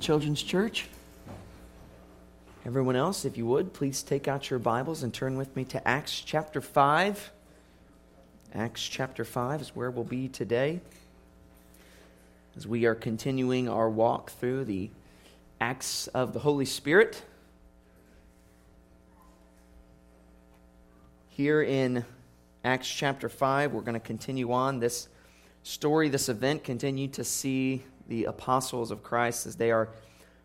Children's Church. Everyone else, if you would, please take out your Bibles and turn with me to Acts chapter 5. Acts chapter 5 is where we'll be today as we are continuing our walk through the Acts of the Holy Spirit. Here in Acts chapter 5, we're going to continue on this story, this event, continue to see the apostles of Christ as they are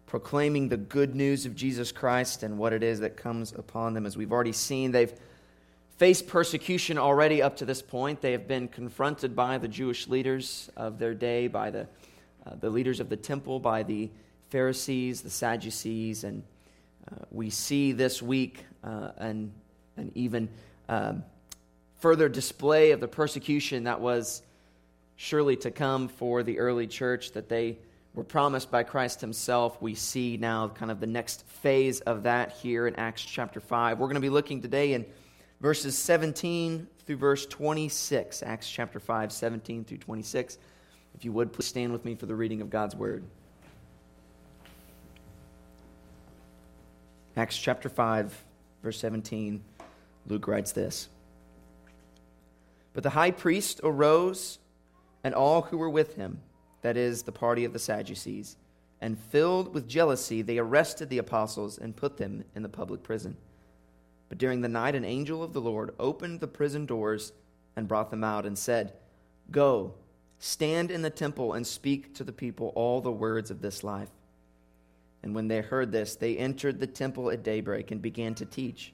proclaiming the good news of Jesus Christ and what it is that comes upon them. As we've already seen, they've faced persecution already up to this point. They have been confronted by the Jewish leaders of their day, by the, uh, the leaders of the temple, by the Pharisees, the Sadducees, and uh, we see this week uh, an, an even um, further display of the persecution that was surely to come for the early church that they were promised by Christ himself. We see now kind of the next phase of that here in Acts chapter 5. We're going to be looking today in verses 17 through verse 26. Acts chapter 5, 17 through 26. If you would, please stand with me for the reading of God's word. Acts chapter 5, verse 17. Luke writes this But the high priest arose and all who were with him, that is, the party of the Sadducees, and filled with jealousy, they arrested the apostles and put them in the public prison. But during the night, an angel of the Lord opened the prison doors and brought them out and said, Go, stand in the temple and speak to the people all the words of this life. And when they heard this, they entered the temple at daybreak and began to teach.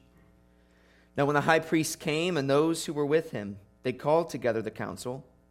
Now, when the high priest came and those who were with him, they called together the council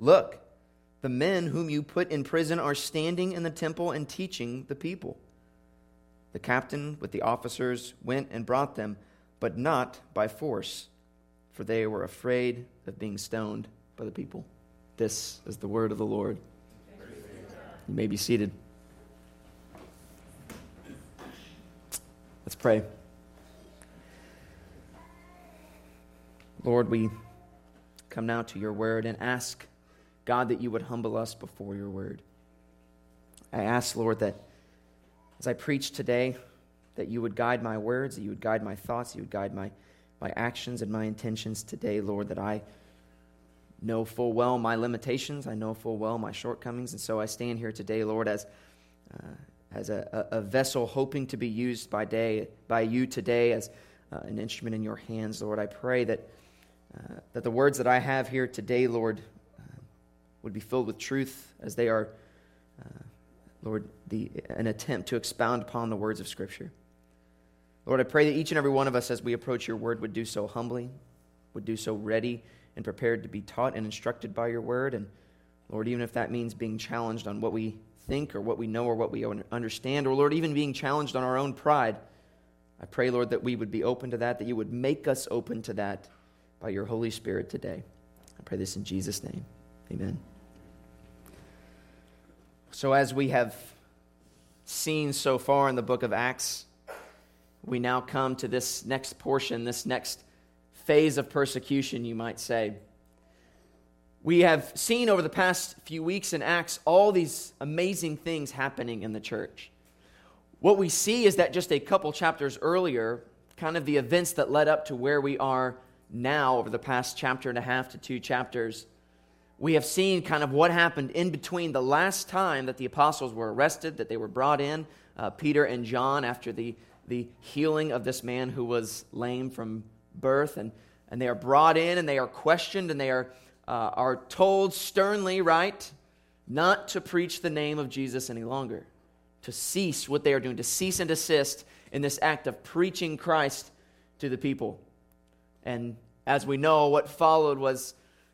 Look, the men whom you put in prison are standing in the temple and teaching the people. The captain with the officers went and brought them, but not by force, for they were afraid of being stoned by the people. This is the word of the Lord. You may be seated. Let's pray. Lord, we come now to your word and ask God, that you would humble us before your word. I ask, Lord, that as I preach today, that you would guide my words, that you would guide my thoughts, you would guide my, my actions and my intentions today, Lord, that I know full well my limitations, I know full well my shortcomings, and so I stand here today, Lord, as, uh, as a, a, vessel hoping to be used by, day, by you today as uh, an instrument in your hands, Lord. I pray that, uh, that the words that I have here today, Lord, would be filled with truth as they are, uh, Lord, the, an attempt to expound upon the words of Scripture. Lord, I pray that each and every one of us, as we approach your word, would do so humbly, would do so ready and prepared to be taught and instructed by your word. And Lord, even if that means being challenged on what we think or what we know or what we understand, or Lord, even being challenged on our own pride, I pray, Lord, that we would be open to that, that you would make us open to that by your Holy Spirit today. I pray this in Jesus' name. Amen. So, as we have seen so far in the book of Acts, we now come to this next portion, this next phase of persecution, you might say. We have seen over the past few weeks in Acts all these amazing things happening in the church. What we see is that just a couple chapters earlier, kind of the events that led up to where we are now over the past chapter and a half to two chapters, we have seen kind of what happened in between the last time that the apostles were arrested, that they were brought in, uh, Peter and John, after the, the healing of this man who was lame from birth. And, and they are brought in and they are questioned and they are, uh, are told sternly, right, not to preach the name of Jesus any longer, to cease what they are doing, to cease and desist in this act of preaching Christ to the people. And as we know, what followed was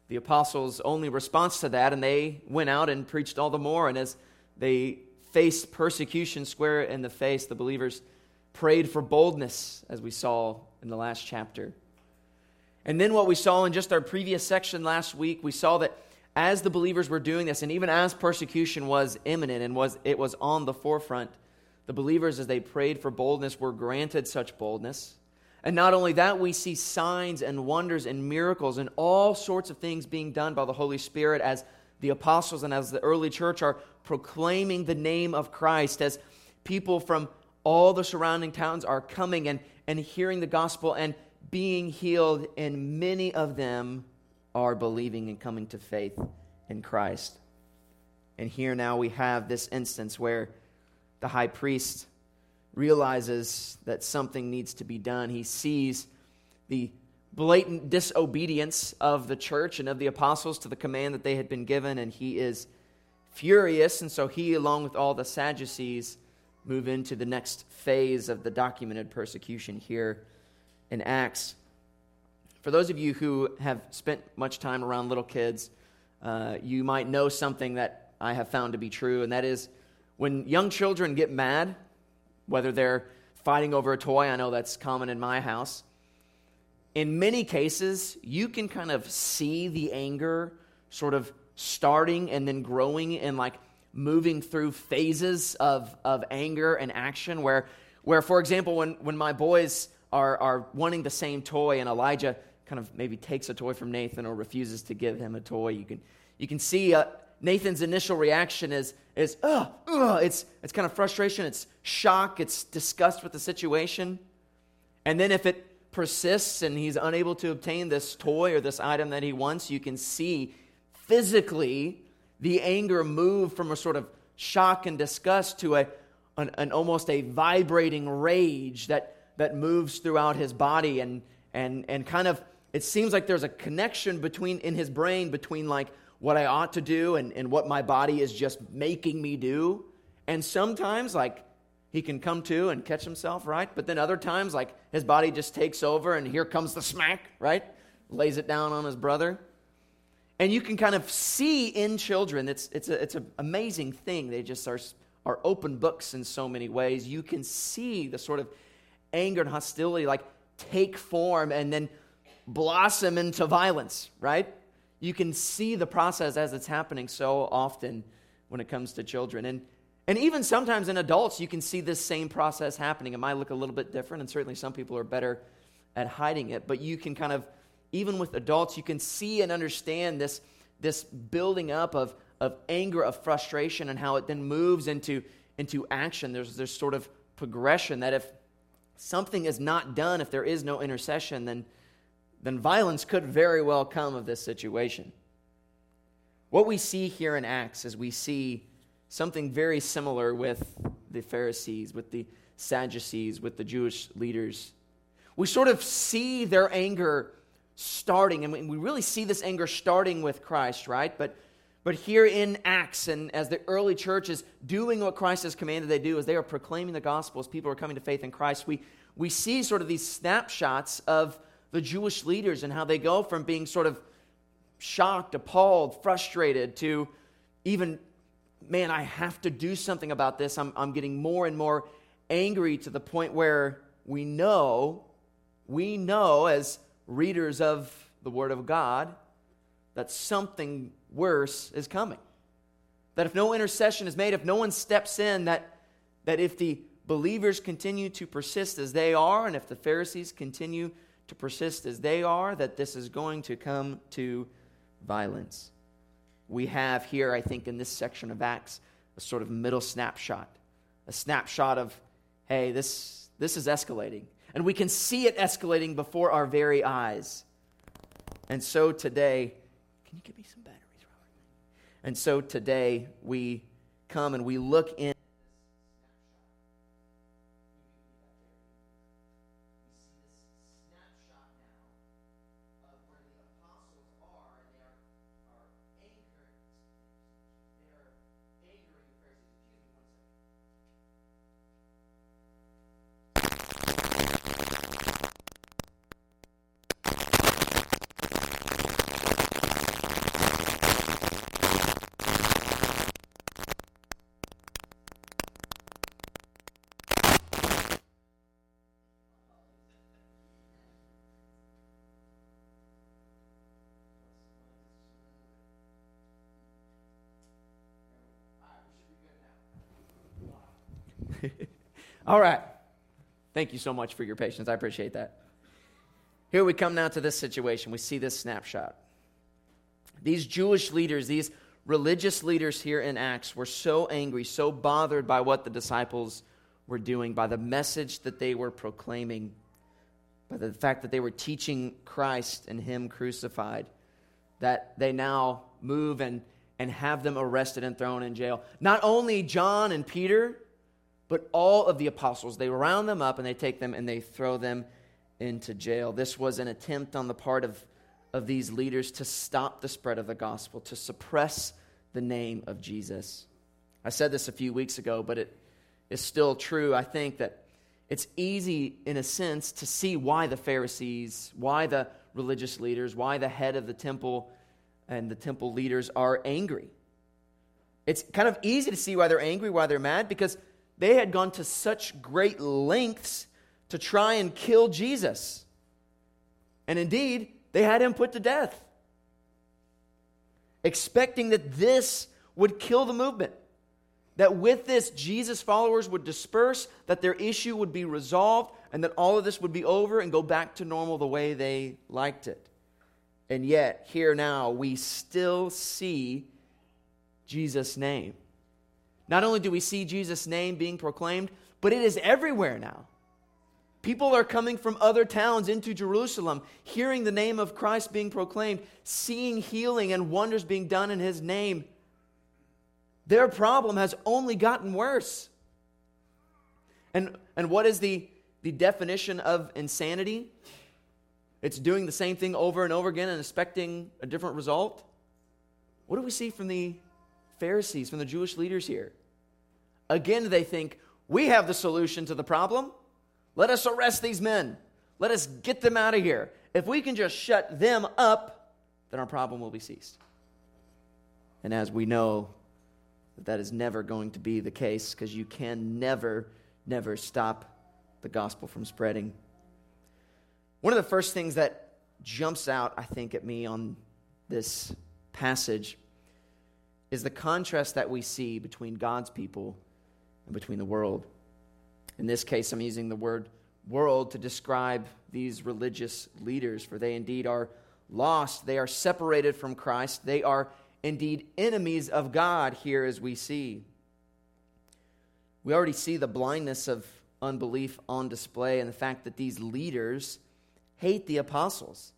the apostles' only response to that, and they went out and preached all the more. And as they faced persecution square in the face, the believers prayed for boldness, as we saw in the last chapter. And then what we saw in just our previous section last week, we saw that as the believers were doing this, and even as persecution was imminent and was it was on the forefront, the believers, as they prayed for boldness, were granted such boldness. And not only that, we see signs and wonders and miracles and all sorts of things being done by the Holy Spirit as the apostles and as the early church are proclaiming the name of Christ, as people from all the surrounding towns are coming and, and hearing the gospel and being healed, and many of them are believing and coming to faith in Christ. And here now we have this instance where the high priest realizes that something needs to be done. He sees the blatant disobedience of the church and of the apostles to the command that they had been given, and he is furious. And so he, along with all the Sadducees, move into the next phase of the documented persecution here in Acts. For those of you who have spent much time around little kids, uh, you might know something that I have found to be true, and that is when young children get mad, whether they're fighting over a toy, I know that's common in my house. In many cases, you can kind of see the anger sort of starting and then growing and like moving through phases of, of anger and action where, where for example, when, when my boys are, are wanting the same toy and Elijah kind of maybe takes a toy from Nathan or refuses to give him a toy, you can, you can see uh, Nathan's initial reaction is, is ugh, ugh. It's, it's kind of frustration, it's shock, it's disgust with the situation. And then if it persists and he's unable to obtain this toy or this item that he wants, you can see physically the anger move from a sort of shock and disgust to a, an, an almost a vibrating rage that, that moves throughout his body and, and, and kind of it seems like there's a connection between in his brain between like what I ought to do and, and what my body is just making me do. And sometimes, like, he can come to and catch himself, right? But then other times, like, his body just takes over and here comes the smack, right? Lays it down on his brother. And you can kind of see in children, it's, it's, it's an amazing thing. They just are, are open books in so many ways. You can see the sort of anger and hostility, like, take form and then blossom into violence, right? You can see the process as it's happening so often when it comes to children. And, and even sometimes in adults, you can see this same process happening. It might look a little bit different, and certainly some people are better at hiding it, but you can kind of, even with adults, you can see and understand this, this building up of, of anger, of frustration, and how it then moves into, into action. There's this sort of progression that if something is not done, if there is no intercession, then then violence could very well come of this situation. What we see here in Acts is we see something very similar with the Pharisees, with the Sadducees, with the Jewish leaders. We sort of see their anger starting, and we really see this anger starting with Christ, right? But, but here in Acts, and as the early church is doing what Christ has commanded they do, as they are proclaiming the gospel, as people are coming to faith in Christ, we, we see sort of these snapshots of the Jewish leaders and how they go from being sort of shocked, appalled, frustrated to even, man, I have to do something about this. I'm, I'm getting more and more angry to the point where we know, we know as readers of the Word of God, that something worse is coming. That if no intercession is made, if no one steps in, that, that if the believers continue to persist as they are, and if the Pharisees continue to persist as they are, that this is going to come to violence. We have here, I think, in this section of Acts, a sort of middle snapshot, a snapshot of, hey, this, this is escalating. And we can see it escalating before our very eyes. And so today, can you give me some batteries, Robert? And so today, we come and we look in All right. Thank you so much for your patience. I appreciate that. Here we come now to this situation. We see this snapshot. These Jewish leaders, these religious leaders here in Acts, were so angry, so bothered by what the disciples were doing, by the message that they were proclaiming, by the fact that they were teaching Christ and Him crucified, that they now move and, and have them arrested and thrown in jail. Not only John and Peter, but all of the apostles. They round them up and they take them and they throw them into jail. This was an attempt on the part of, of these leaders to stop the spread of the gospel, to suppress the name of Jesus. I said this a few weeks ago, but it is still true. I think that it's easy, in a sense, to see why the Pharisees, why the religious leaders, why the head of the temple and the temple leaders are angry. It's kind of easy to see why they're angry, why they're mad, because they had gone to such great lengths to try and kill Jesus. And indeed, they had him put to death, expecting that this would kill the movement. That with this, Jesus' followers would disperse, that their issue would be resolved, and that all of this would be over and go back to normal the way they liked it. And yet, here now, we still see Jesus' name. Not only do we see Jesus' name being proclaimed, but it is everywhere now. People are coming from other towns into Jerusalem, hearing the name of Christ being proclaimed, seeing healing and wonders being done in his name. Their problem has only gotten worse. And, and what is the, the definition of insanity? It's doing the same thing over and over again and expecting a different result. What do we see from the Pharisees, from the Jewish leaders here. Again, they think, we have the solution to the problem. Let us arrest these men. Let us get them out of here. If we can just shut them up, then our problem will be ceased. And as we know, that is never going to be the case because you can never, never stop the gospel from spreading. One of the first things that jumps out, I think, at me on this passage is the contrast that we see between God's people and between the world. In this case, I'm using the word world to describe these religious leaders, for they indeed are lost. They are separated from Christ. They are indeed enemies of God here as we see. We already see the blindness of unbelief on display and the fact that these leaders hate the apostles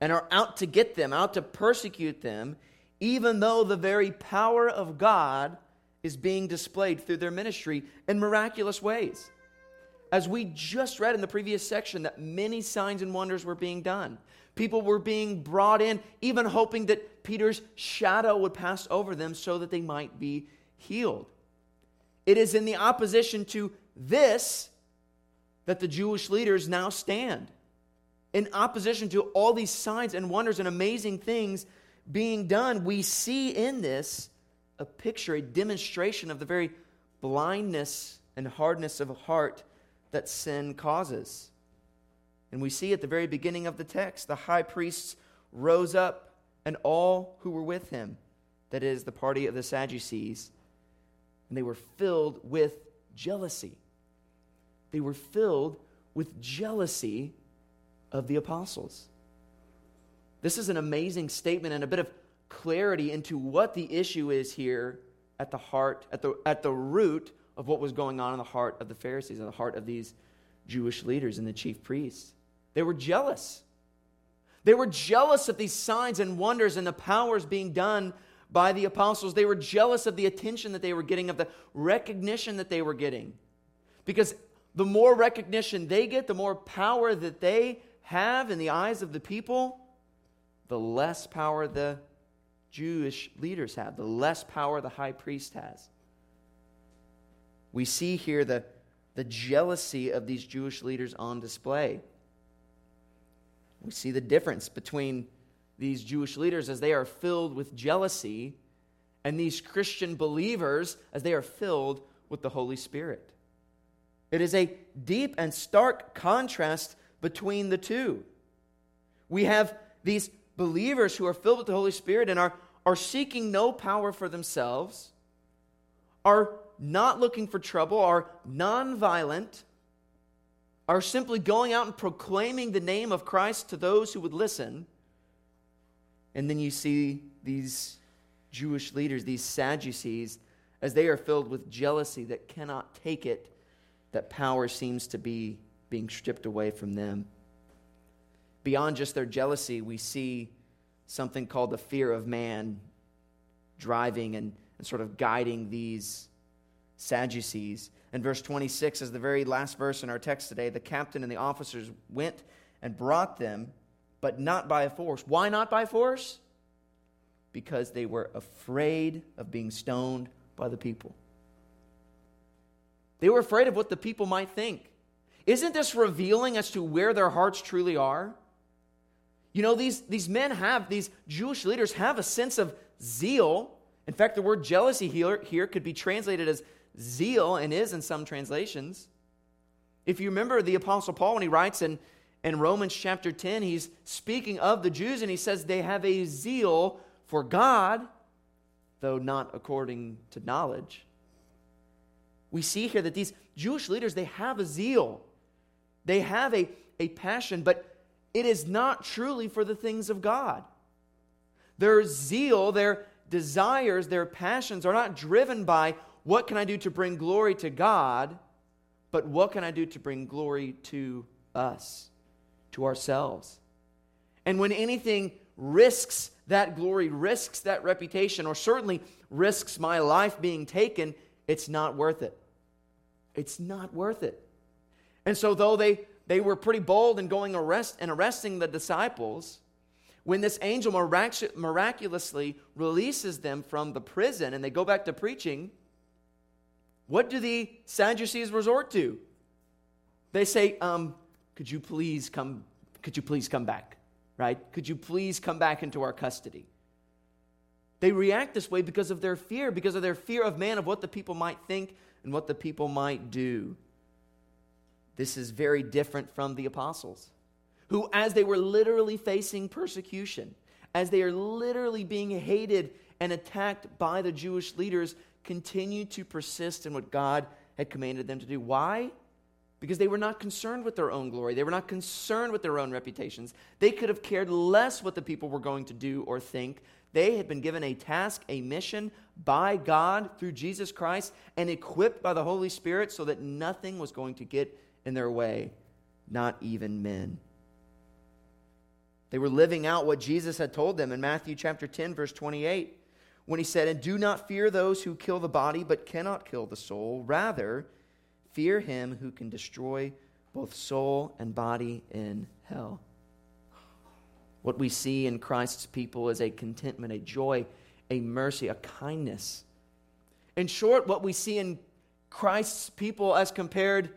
and are out to get them, out to persecute them, even though the very power of God is being displayed through their ministry in miraculous ways. As we just read in the previous section, that many signs and wonders were being done. People were being brought in, even hoping that Peter's shadow would pass over them so that they might be healed. It is in the opposition to this that the Jewish leaders now stand. In opposition to all these signs and wonders and amazing things being done, we see in this a picture, a demonstration of the very blindness and hardness of heart that sin causes. And we see at the very beginning of the text, the high priests rose up and all who were with him, that is, the party of the Sadducees, and they were filled with jealousy. They were filled with jealousy of the apostles. This is an amazing statement and a bit of clarity into what the issue is here at the heart, at the, at the root of what was going on in the heart of the Pharisees, in the heart of these Jewish leaders and the chief priests. They were jealous. They were jealous of these signs and wonders and the powers being done by the apostles. They were jealous of the attention that they were getting, of the recognition that they were getting. Because the more recognition they get, the more power that they have in the eyes of the people, the less power the Jewish leaders have, the less power the high priest has. We see here the, the jealousy of these Jewish leaders on display. We see the difference between these Jewish leaders as they are filled with jealousy and these Christian believers as they are filled with the Holy Spirit. It is a deep and stark contrast between the two. We have these believers who are filled with the Holy Spirit and are, are seeking no power for themselves, are not looking for trouble, are nonviolent, are simply going out and proclaiming the name of Christ to those who would listen. And then you see these Jewish leaders, these Sadducees, as they are filled with jealousy that cannot take it, that power seems to be being stripped away from them. Beyond just their jealousy, we see something called the fear of man driving and, and sort of guiding these Sadducees. And verse 26 is the very last verse in our text today. The captain and the officers went and brought them, but not by force. Why not by force? Because they were afraid of being stoned by the people. They were afraid of what the people might think. Isn't this revealing as to where their hearts truly are? You know, these, these men have, these Jewish leaders have a sense of zeal. In fact, the word jealousy here, here could be translated as zeal and is in some translations. If you remember the Apostle Paul, when he writes in, in Romans chapter 10, he's speaking of the Jews and he says they have a zeal for God, though not according to knowledge. We see here that these Jewish leaders, they have a zeal, they have a, a passion, but it is not truly for the things of God. Their zeal, their desires, their passions are not driven by what can I do to bring glory to God, but what can I do to bring glory to us, to ourselves. And when anything risks that glory, risks that reputation, or certainly risks my life being taken, it's not worth it. It's not worth it. And so, though they, they were pretty bold in going arrest and arresting the disciples, when this angel miraculously releases them from the prison and they go back to preaching, what do the Sadducees resort to? They say, um, could you please come, could you please come back? Right? Could you please come back into our custody? They react this way because of their fear, because of their fear of man, of what the people might think and what the people might do. This is very different from the apostles, who, as they were literally facing persecution, as they are literally being hated and attacked by the Jewish leaders, continued to persist in what God had commanded them to do. Why? Because they were not concerned with their own glory. They were not concerned with their own reputations. They could have cared less what the people were going to do or think. They had been given a task, a mission by God through Jesus Christ, and equipped by the Holy Spirit so that nothing was going to get in their way, not even men. They were living out what Jesus had told them in Matthew chapter 10, verse 28 when he said, And do not fear those who kill the body but cannot kill the soul. Rather, fear him who can destroy both soul and body in hell. What we see in Christ's people is a contentment, a joy, a mercy, a kindness. In short, what we see in Christ's people as compared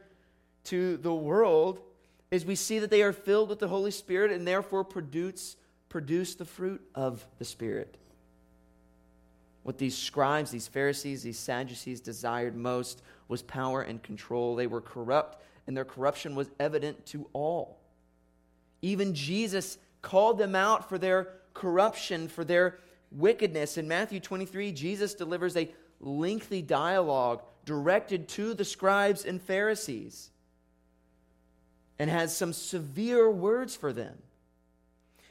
to the world is we see that they are filled with the Holy Spirit and therefore produce, produce the fruit of the Spirit. What these scribes, these Pharisees, these Sadducees desired most was power and control. They were corrupt, and their corruption was evident to all. Even Jesus called them out for their corruption, for their wickedness. In Matthew 23, Jesus delivers a lengthy dialogue directed to the scribes and Pharisees and has some severe words for them.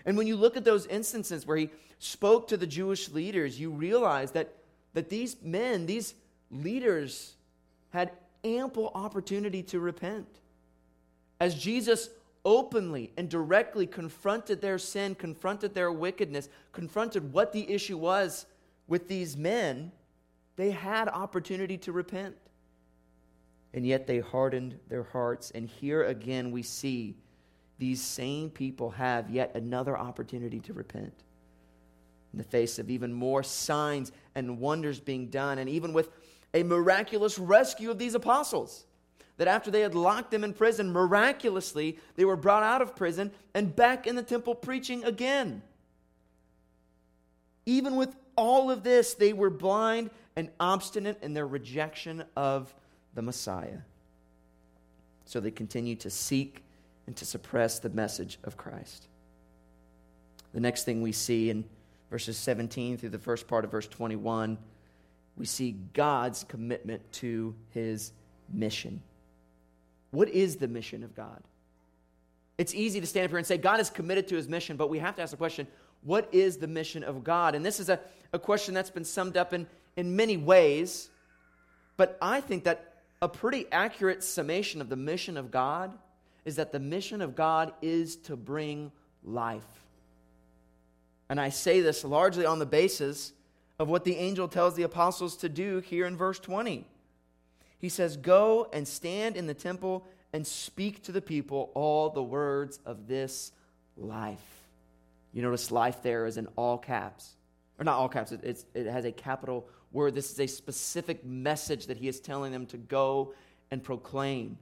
And when you look at those instances where he spoke to the Jewish leaders, you realize that, that these men, these leaders, had ample opportunity to repent. As Jesus openly and directly confronted their sin, confronted their wickedness, confronted what the issue was with these men, they had opportunity to repent. And yet they hardened their hearts. And here again we see these same people have yet another opportunity to repent in the face of even more signs and wonders being done, and even with a miraculous rescue of these apostles. That after they had locked them in prison, miraculously they were brought out of prison and back in the temple preaching again. Even with all of this, they were blind and obstinate in their rejection of the Messiah. So they continued to seek and to suppress the message of Christ. The next thing we see in verses 17 through the first part of verse 21 we see God's commitment to his mission. What is the mission of God? It's easy to stand up here and say God is committed to his mission, but we have to ask the question what is the mission of God? And this is a, a question that's been summed up in, in many ways, but I think that a pretty accurate summation of the mission of God is that the mission of God is to bring life. And I say this largely on the basis of what the angel tells the apostles to do here in verse 20. He says, Go and stand in the temple and speak to the people all the words of this life. You notice life there is in all caps. Or not all caps, it, it has a capital word. This is a specific message that he is telling them to go and proclaim.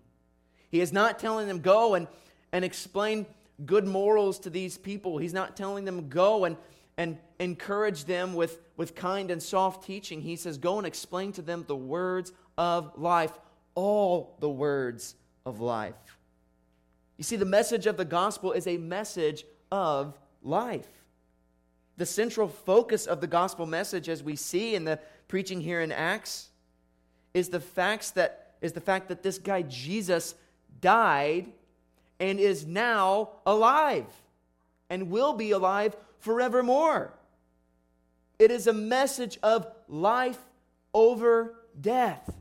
He is not telling them, go and, and explain good morals to these people. He's not telling them, go and, and encourage them with, with kind and soft teaching. He says, go and explain to them the words of life, all the words of life. You see, the message of the gospel is a message of life. The central focus of the gospel message, as we see in the preaching here in Acts, is the facts that is the fact that this guy Jesus died and is now alive and will be alive forevermore. It is a message of life over death.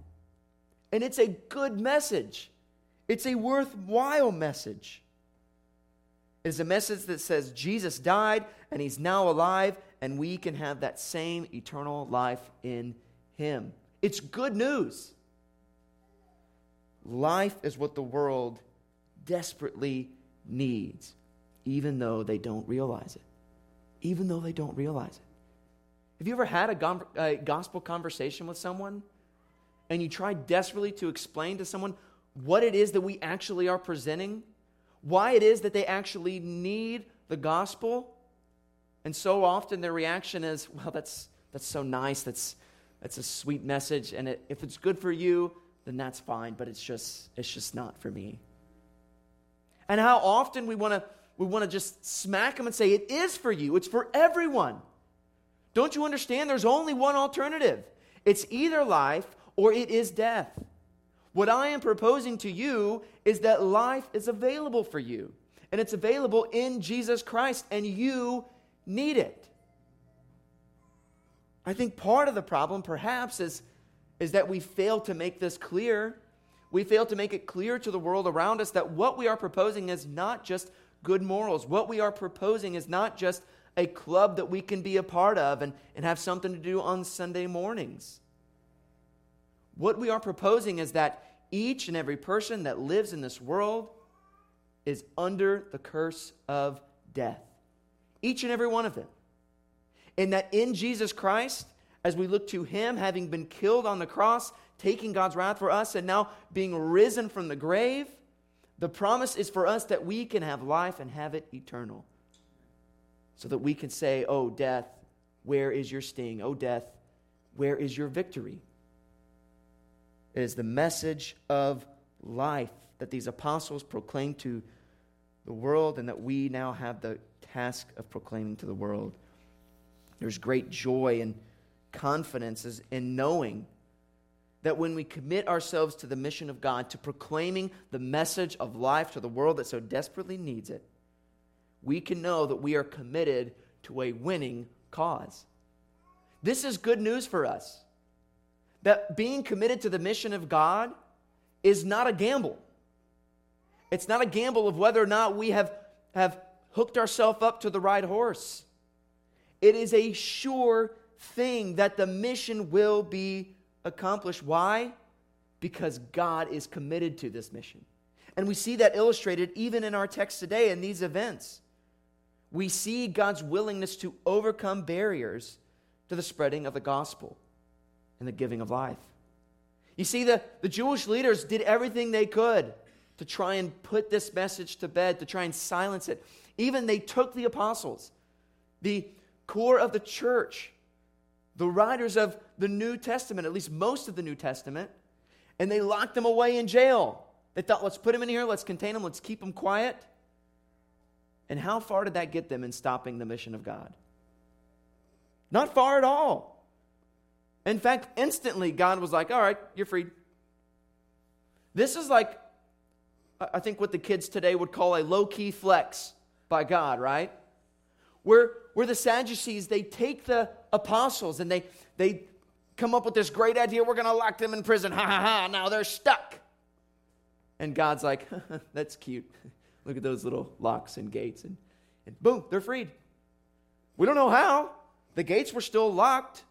And it's a good message. It's a worthwhile message. It is a message that says Jesus died and he's now alive, and we can have that same eternal life in him. It's good news. Life is what the world desperately needs, even though they don't realize it. Even though they don't realize it. Have you ever had a, gospel conversation with someone and you try desperately to explain to someone what it is that we actually are presenting, why it is that they actually need the gospel? And so often their reaction is, well, that's, that's so nice. That's, that's a sweet message. And it, if it's good for you, then that's fine, but it's just, it's just not for me. And how often we want to we want to just smack them and say, It is for you, it's for everyone. Don't you understand? There's only one alternative it's either life or it is death. What I am proposing to you is that life is available for you, and it's available in Jesus Christ, and you need it. I think part of the problem, perhaps, is, is that we fail to make this clear we fail to make it clear to the world around us that what we are proposing is not just good morals. What we are proposing is not just a club that we can be a part of and, and have something to do on Sunday mornings. What we are proposing is that each and every person that lives in this world is under the curse of death. Each and every one of them. And that in Jesus Christ, as we look to Him having been killed on the cross, taking God's wrath for us and now being risen from the grave, the promise is for us that we can have life and have it eternal. So that we can say, Oh, death, where is your sting? Oh, death, where is your victory? It is the message of life that these apostles proclaimed to the world and that we now have the task of proclaiming to the world. There's great joy and confidence in knowing that when we commit ourselves to the mission of God, to proclaiming the message of life to the world that so desperately needs it, we can know that we are committed to a winning cause. This is good news for us. That being committed to the mission of God is not a gamble. It's not a gamble of whether or not we have, have hooked ourselves up to the right horse. It is a sure thing that the mission will be accomplished. Why? Because God is committed to this mission. And we see that illustrated even in our text today in these events. We see God's willingness to overcome barriers to the spreading of the gospel and the giving of life. You see, the, the Jewish leaders did everything they could to try and put this message to bed, to try and silence it. Even they took the apostles, the core of the church, the writers of the New Testament, at least most of the New Testament, and they locked them away in jail. They thought, let's put them in here, let's contain them, let's keep them quiet. And how far did that get them in stopping the mission of God? Not far at all. In fact, instantly, God was like, All right, you're freed. This is like, I think, what the kids today would call a low key flex by God, right? Where, where the Sadducees, they take the apostles and they, they come up with this great idea we're going to lock them in prison. Ha ha ha, now they're stuck. And God's like, That's cute. Look at those little locks and gates. And, and boom, they're freed. We don't know how. The gates were still locked,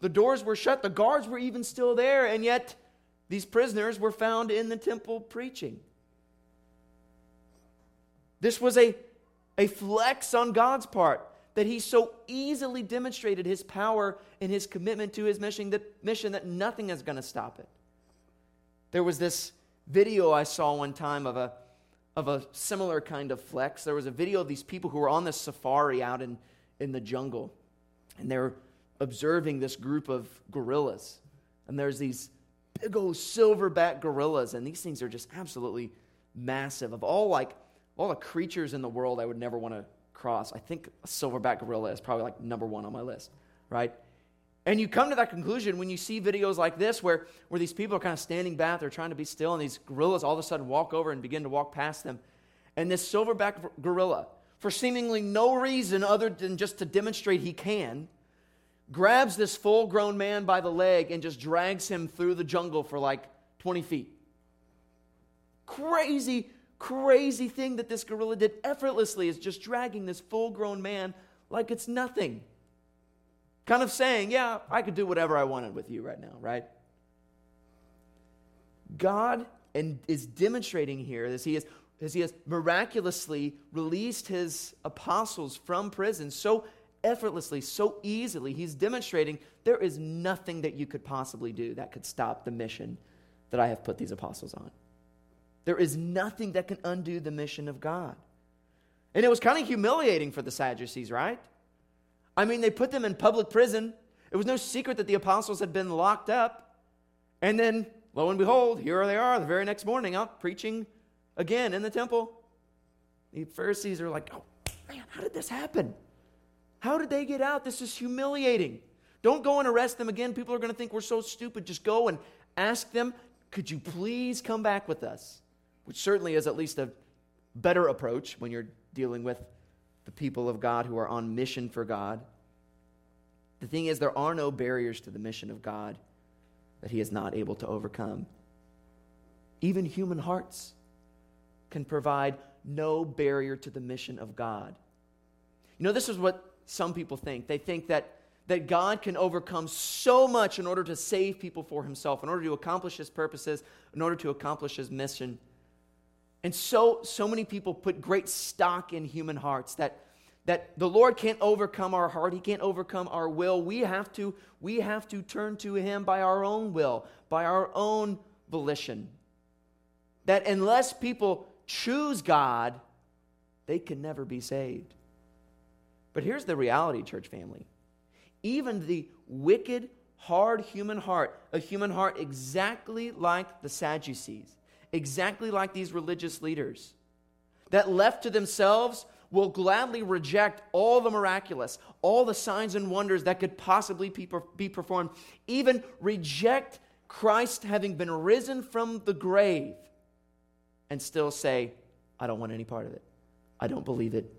the doors were shut, the guards were even still there, and yet these prisoners were found in the temple preaching. This was a, a flex on God's part that he so easily demonstrated his power and his commitment to his mission that, mission that nothing is going to stop it. There was this video I saw one time of a, of a similar kind of flex. There was a video of these people who were on this safari out in, in the jungle, and they're observing this group of gorillas. And there's these big old silverback gorillas, and these things are just absolutely massive. Of all like all the creatures in the world, I would never want to cross. I think a silverback gorilla is probably like number one on my list, right? And you come to that conclusion when you see videos like this where, where these people are kind of standing back, they're trying to be still, and these gorillas all of a sudden walk over and begin to walk past them. And this silverback gorilla, for seemingly no reason other than just to demonstrate he can, grabs this full grown man by the leg and just drags him through the jungle for like 20 feet. Crazy, crazy thing that this gorilla did effortlessly is just dragging this full grown man like it's nothing. Kind of saying, yeah, I could do whatever I wanted with you right now, right? God and is demonstrating here as he, is, as he has miraculously released his apostles from prison so effortlessly, so easily. He's demonstrating there is nothing that you could possibly do that could stop the mission that I have put these apostles on. There is nothing that can undo the mission of God. And it was kind of humiliating for the Sadducees, right? I mean, they put them in public prison. It was no secret that the apostles had been locked up. And then, lo and behold, here they are the very next morning out preaching again in the temple. The Pharisees are like, oh, man, how did this happen? How did they get out? This is humiliating. Don't go and arrest them again. People are going to think we're so stupid. Just go and ask them, could you please come back with us? Which certainly is at least a better approach when you're dealing with the people of God who are on mission for God. The thing is, there are no barriers to the mission of God that He is not able to overcome. Even human hearts can provide no barrier to the mission of God. You know, this is what some people think. They think that, that God can overcome so much in order to save people for Himself, in order to accomplish His purposes, in order to accomplish His mission. And so, so many people put great stock in human hearts that, that the Lord can't overcome our heart. He can't overcome our will. We have, to, we have to turn to Him by our own will, by our own volition. That unless people choose God, they can never be saved. But here's the reality, church family. Even the wicked, hard human heart, a human heart exactly like the Sadducees, exactly like these religious leaders that left to themselves will gladly reject all the miraculous, all the signs and wonders that could possibly be performed, even reject Christ having been risen from the grave, and still say, I don't want any part of it. I don't believe it.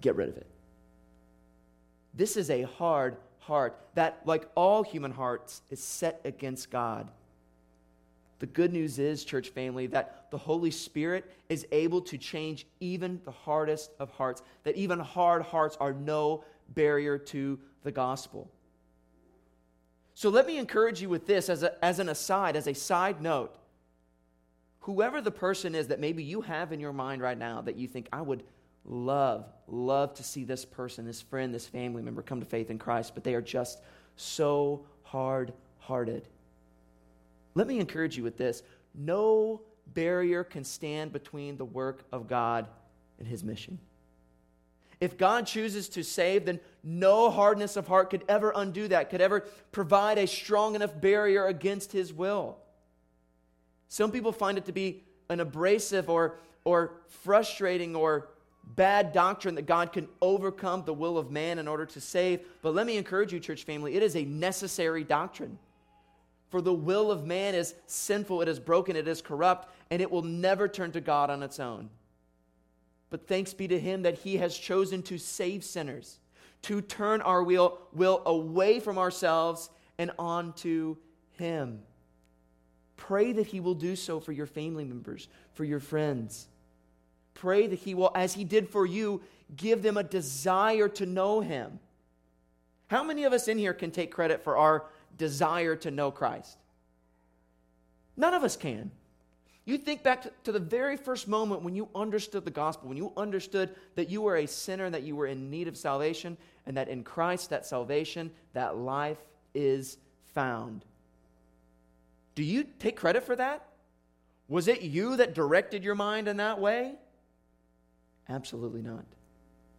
Get rid of it. This is a hard heart that, like all human hearts, is set against God. The good news is, church family, that the Holy Spirit is able to change even the hardest of hearts, that even hard hearts are no barrier to the gospel. So let me encourage you with this as, a, as an aside, as a side note. Whoever the person is that maybe you have in your mind right now that you think, I would love, love to see this person, this friend, this family member come to faith in Christ, but they are just so hard hearted. Let me encourage you with this no barrier can stand between the work of God and his mission. If God chooses to save, then no hardness of heart could ever undo that, could ever provide a strong enough barrier against his will. Some people find it to be an abrasive or, or frustrating or bad doctrine that God can overcome the will of man in order to save. But let me encourage you, church family, it is a necessary doctrine. For the will of man is sinful, it is broken, it is corrupt, and it will never turn to God on its own. But thanks be to him that he has chosen to save sinners, to turn our will, will away from ourselves and onto him. Pray that he will do so for your family members, for your friends. Pray that he will, as he did for you, give them a desire to know him. How many of us in here can take credit for our desire to know Christ? None of us can. You think back to, the very first moment when you understood the gospel, when you understood that you were a sinner, that you were in need of salvation, and that in Christ, that salvation, that life is found. Do you take credit for that? Was it you that directed your mind in that way? Absolutely not.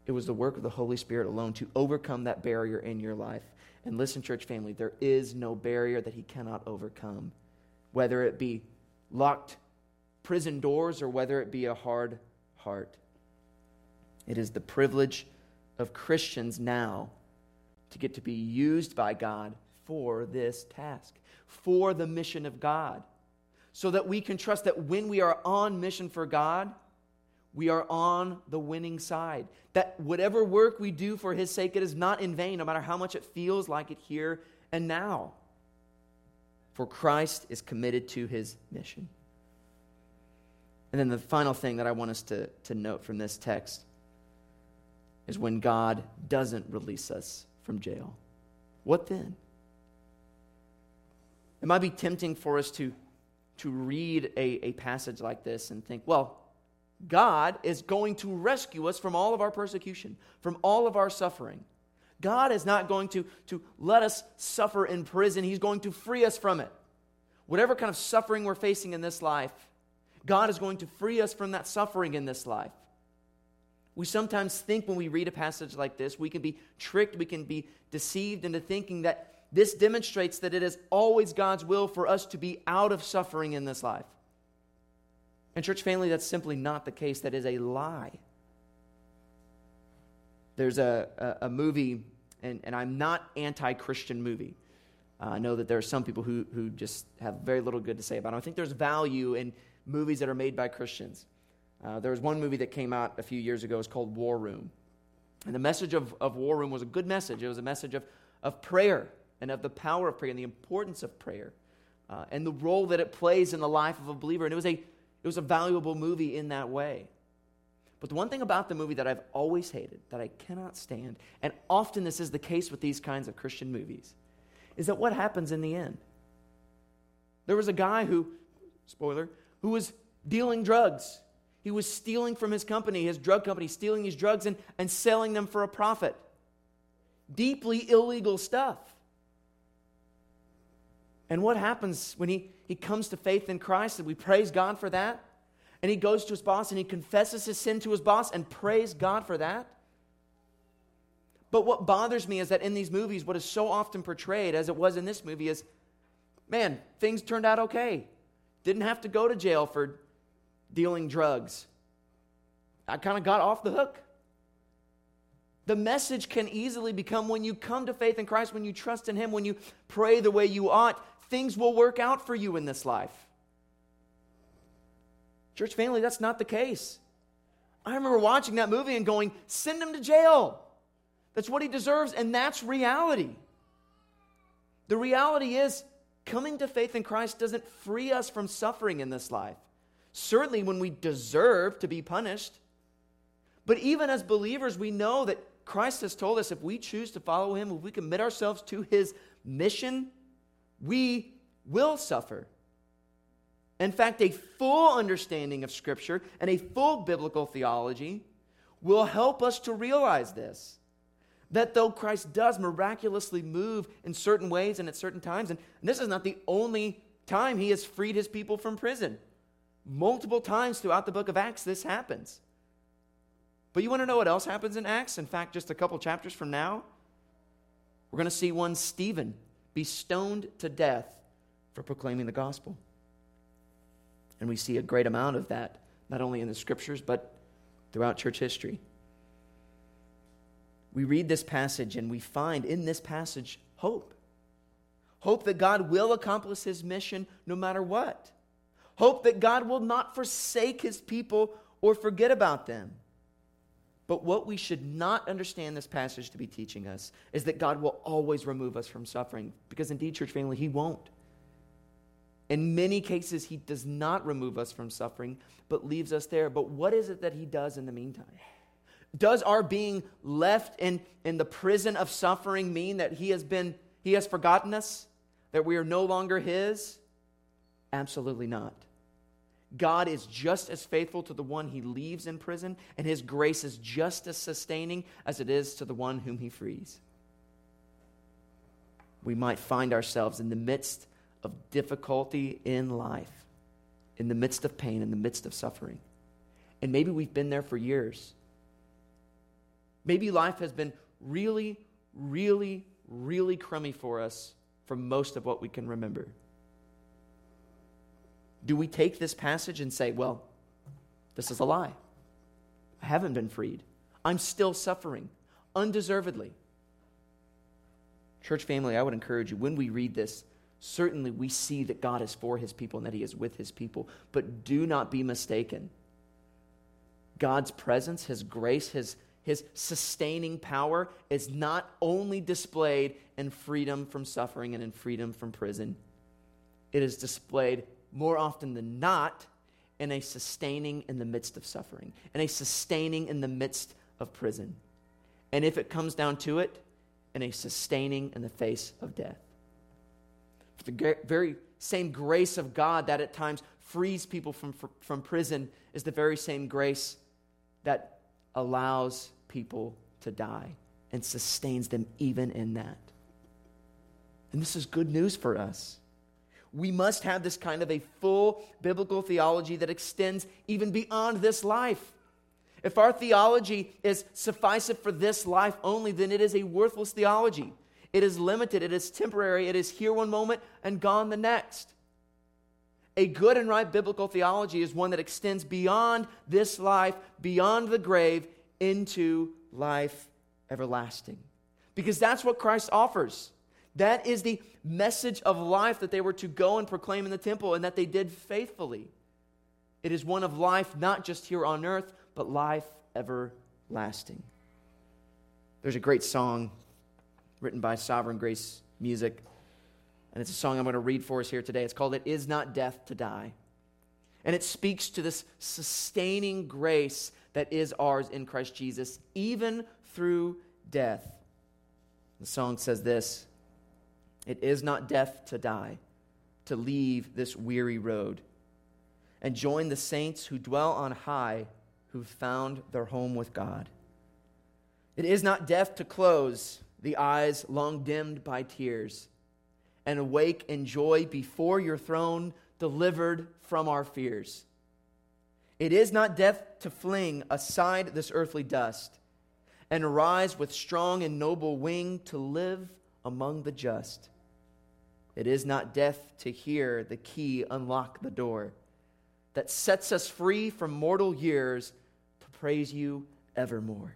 It was the work of the Holy Spirit alone to overcome that barrier in your life. And listen, church family, there is no barrier that He cannot overcome, whether it be locked prison doors or whether it be a hard heart. It is the privilege of Christians now to get to be used by God for this task, for the mission of God, so that we can trust that when we are on mission for God, we are on the winning side. That whatever work we do for His sake, it is not in vain, no matter how much it feels like it here and now. For Christ is committed to His mission. And then the final thing that I want us to, to note from this text is when God doesn't release us from jail. What then? It might be tempting for us to, to read a, a passage like this and think, well, God is going to rescue us from all of our persecution, from all of our suffering. God is not going to, to let us suffer in prison, He's going to free us from it. Whatever kind of suffering we're facing in this life, God is going to free us from that suffering in this life. We sometimes think when we read a passage like this, we can be tricked, we can be deceived into thinking that this demonstrates that it is always God's will for us to be out of suffering in this life. And, church family, that's simply not the case. That is a lie. There's a, a, a movie, and, and I'm not anti Christian movie. Uh, I know that there are some people who, who just have very little good to say about it. I think there's value in movies that are made by Christians. Uh, there was one movie that came out a few years ago. It's called War Room. And the message of, of War Room was a good message. It was a message of, of prayer and of the power of prayer and the importance of prayer uh, and the role that it plays in the life of a believer. And it was a it was a valuable movie in that way. But the one thing about the movie that I've always hated, that I cannot stand, and often this is the case with these kinds of Christian movies, is that what happens in the end? There was a guy who, spoiler, who was dealing drugs. He was stealing from his company, his drug company, stealing these drugs and, and selling them for a profit. Deeply illegal stuff. And what happens when he, he comes to faith in Christ and we praise God for that? And he goes to his boss and he confesses his sin to his boss and praise God for that? But what bothers me is that in these movies, what is so often portrayed, as it was in this movie, is man, things turned out okay. Didn't have to go to jail for dealing drugs. I kind of got off the hook. The message can easily become when you come to faith in Christ, when you trust in Him, when you pray the way you ought, things will work out for you in this life. Church family, that's not the case. I remember watching that movie and going, send him to jail. That's what he deserves, and that's reality. The reality is, coming to faith in Christ doesn't free us from suffering in this life. Certainly, when we deserve to be punished. But even as believers, we know that Christ has told us if we choose to follow him, if we commit ourselves to his mission, we will suffer. In fact, a full understanding of Scripture and a full biblical theology will help us to realize this. That though Christ does miraculously move in certain ways and at certain times, and this is not the only time he has freed his people from prison. Multiple times throughout the book of Acts, this happens. But you want to know what else happens in Acts? In fact, just a couple chapters from now, we're going to see one Stephen be stoned to death for proclaiming the gospel. And we see a great amount of that, not only in the scriptures, but throughout church history. We read this passage and we find in this passage hope. Hope that God will accomplish his mission no matter what. Hope that God will not forsake his people or forget about them. But what we should not understand this passage to be teaching us is that God will always remove us from suffering, because indeed, church family, He won't. In many cases, He does not remove us from suffering, but leaves us there. But what is it that He does in the meantime? Does our being left in, in the prison of suffering mean that He has been He has forgotten us? That we are no longer His? Absolutely not. God is just as faithful to the one he leaves in prison, and his grace is just as sustaining as it is to the one whom he frees. We might find ourselves in the midst of difficulty in life, in the midst of pain, in the midst of suffering. And maybe we've been there for years. Maybe life has been really, really, really crummy for us for most of what we can remember. Do we take this passage and say, well, this is a lie? I haven't been freed. I'm still suffering undeservedly. Church family, I would encourage you when we read this, certainly we see that God is for his people and that he is with his people, but do not be mistaken. God's presence, his grace, his, his sustaining power is not only displayed in freedom from suffering and in freedom from prison, it is displayed more often than not, in a sustaining in the midst of suffering, in a sustaining in the midst of prison. And if it comes down to it, in a sustaining in the face of death. For The very same grace of God that at times frees people from, from prison is the very same grace that allows people to die and sustains them even in that. And this is good news for us we must have this kind of a full biblical theology that extends even beyond this life. If our theology is sufficient for this life only, then it is a worthless theology. It is limited, it is temporary, it is here one moment and gone the next. A good and right biblical theology is one that extends beyond this life, beyond the grave, into life everlasting. Because that's what Christ offers. That is the message of life that they were to go and proclaim in the temple and that they did faithfully. It is one of life not just here on earth, but life everlasting. There's a great song written by Sovereign Grace Music, and it's a song I'm going to read for us here today. It's called It Is Not Death to Die. And it speaks to this sustaining grace that is ours in Christ Jesus, even through death. The song says this it is not death to die, to leave this weary road and join the saints who dwell on high, who've found their home with God. It is not death to close the eyes long dimmed by tears and awake in joy before your throne, delivered from our fears. It is not death to fling aside this earthly dust and rise with strong and noble wing to live among the just. It is not death to hear the key unlock the door that sets us free from mortal years to praise you evermore.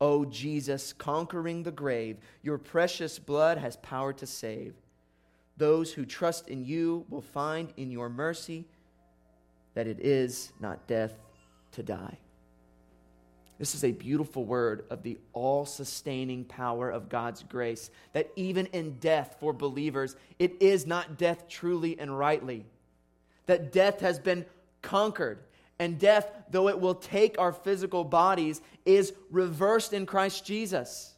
O oh, Jesus, conquering the grave, your precious blood has power to save. Those who trust in you will find in your mercy that it is not death to die. This is a beautiful word of the all sustaining power of God's grace. That even in death for believers, it is not death truly and rightly. That death has been conquered. And death, though it will take our physical bodies, is reversed in Christ Jesus.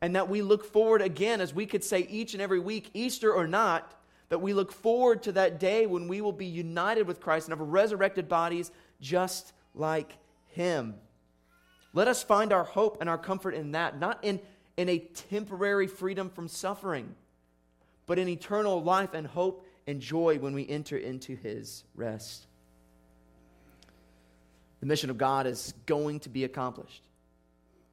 And that we look forward again, as we could say each and every week, Easter or not, that we look forward to that day when we will be united with Christ and have resurrected bodies just like Him. Let us find our hope and our comfort in that, not in, in a temporary freedom from suffering, but in eternal life and hope and joy when we enter into his rest. The mission of God is going to be accomplished.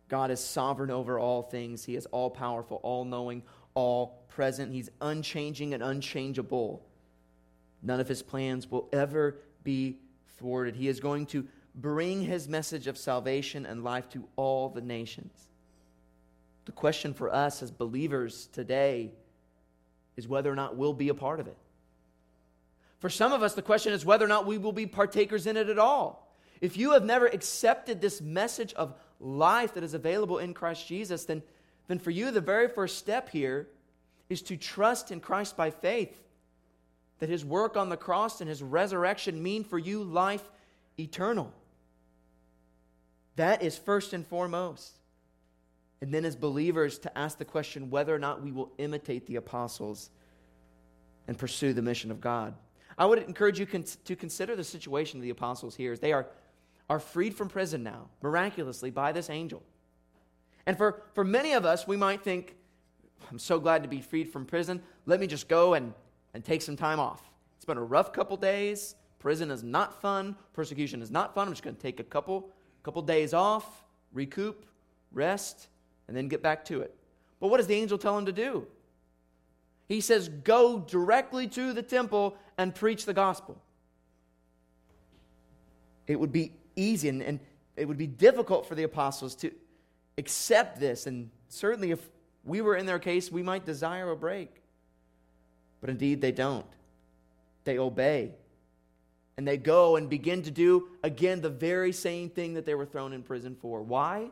God is sovereign over all things. He is all powerful, all knowing, all present. He's unchanging and unchangeable. None of his plans will ever be thwarted. He is going to bring his message of salvation and life to all the nations. The question for us as believers today is whether or not we'll be a part of it. For some of us, the question is whether or not we will be partakers in it at all. If you have never accepted this message of life that is available in Christ Jesus, then, then for you, the very first step here is to trust in Christ by faith. That his work on the cross and his resurrection mean for you life eternal. That is first and foremost. And then, as believers, to ask the question whether or not we will imitate the apostles and pursue the mission of God. I would encourage you to consider the situation of the apostles here as they are, are freed from prison now, miraculously, by this angel. And for, for many of us, we might think, I'm so glad to be freed from prison. Let me just go and, and take some time off. It's been a rough couple days. Prison is not fun. Persecution is not fun. I'm just going to take a couple, couple days off, recoup, rest, and then get back to it. But what does the angel tell him to do? He says, Go directly to the temple and preach the gospel. It would be easy and, and it would be difficult for the apostles to accept this. And certainly, if we were in their case, we might desire a break. But indeed, they don't. They obey. And they go and begin to do, again, the very same thing that they were thrown in prison for. Why?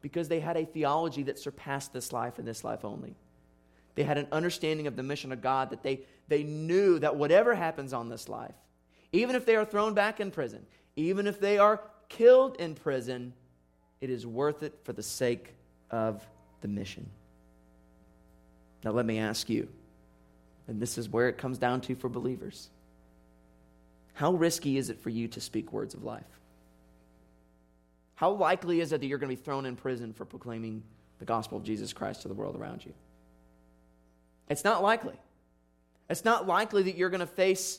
Because they had a theology that surpassed this life and this life only. They had an understanding of the mission of God that they, they knew that whatever happens on this life, even if they are thrown back in prison, even if they are killed in prison, it is worth it for the sake of the mission. Now, let me ask you, and this is where it comes down to for believers how risky is it for you to speak words of life? How likely is it that you're going to be thrown in prison for proclaiming the gospel of Jesus Christ to the world around you? It's not likely. It's not likely that you're going to face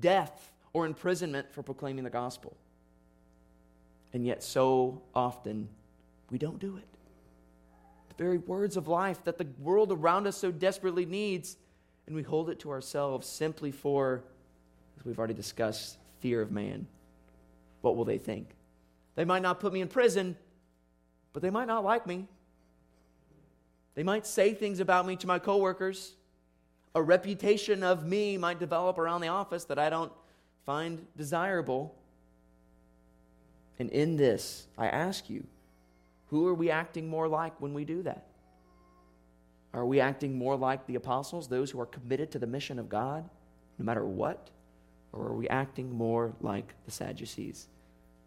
death or imprisonment for proclaiming the gospel. And yet, so often, we don't do it. The very words of life that the world around us so desperately needs, and we hold it to ourselves simply for, as we've already discussed, fear of man. What will they think? They might not put me in prison, but they might not like me. They might say things about me to my coworkers. A reputation of me might develop around the office that I don't find desirable. And in this, I ask you, who are we acting more like when we do that? Are we acting more like the apostles, those who are committed to the mission of God, no matter what? Or are we acting more like the Sadducees,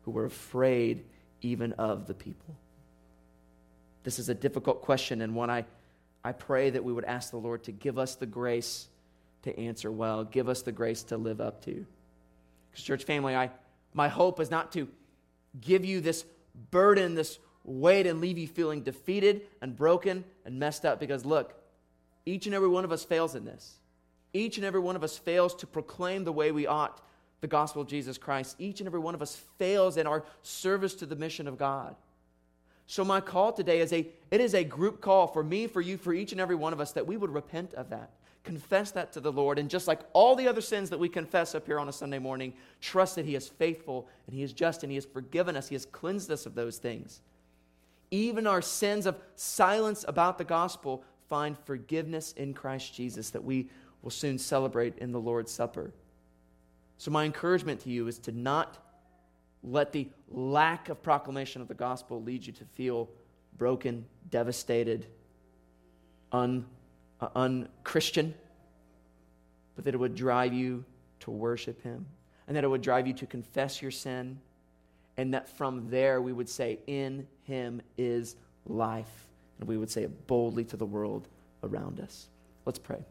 who were afraid even of the people? This is a difficult question and one I, I pray that we would ask the Lord to give us the grace to answer well, give us the grace to live up to. Because, church family, I, my hope is not to give you this burden, this weight, and leave you feeling defeated and broken and messed up. Because, look, each and every one of us fails in this. Each and every one of us fails to proclaim the way we ought the gospel of Jesus Christ. Each and every one of us fails in our service to the mission of God. So my call today is a it is a group call for me, for you, for each and every one of us that we would repent of that. Confess that to the Lord and just like all the other sins that we confess up here on a Sunday morning, trust that he is faithful and he is just and he has forgiven us. He has cleansed us of those things. Even our sins of silence about the gospel find forgiveness in Christ Jesus that we will soon celebrate in the Lord's Supper. So my encouragement to you is to not let the lack of proclamation of the gospel lead you to feel broken, devastated, un, uh, unchristian, but that it would drive you to worship Him, and that it would drive you to confess your sin, and that from there we would say, In Him is life. And we would say it boldly to the world around us. Let's pray.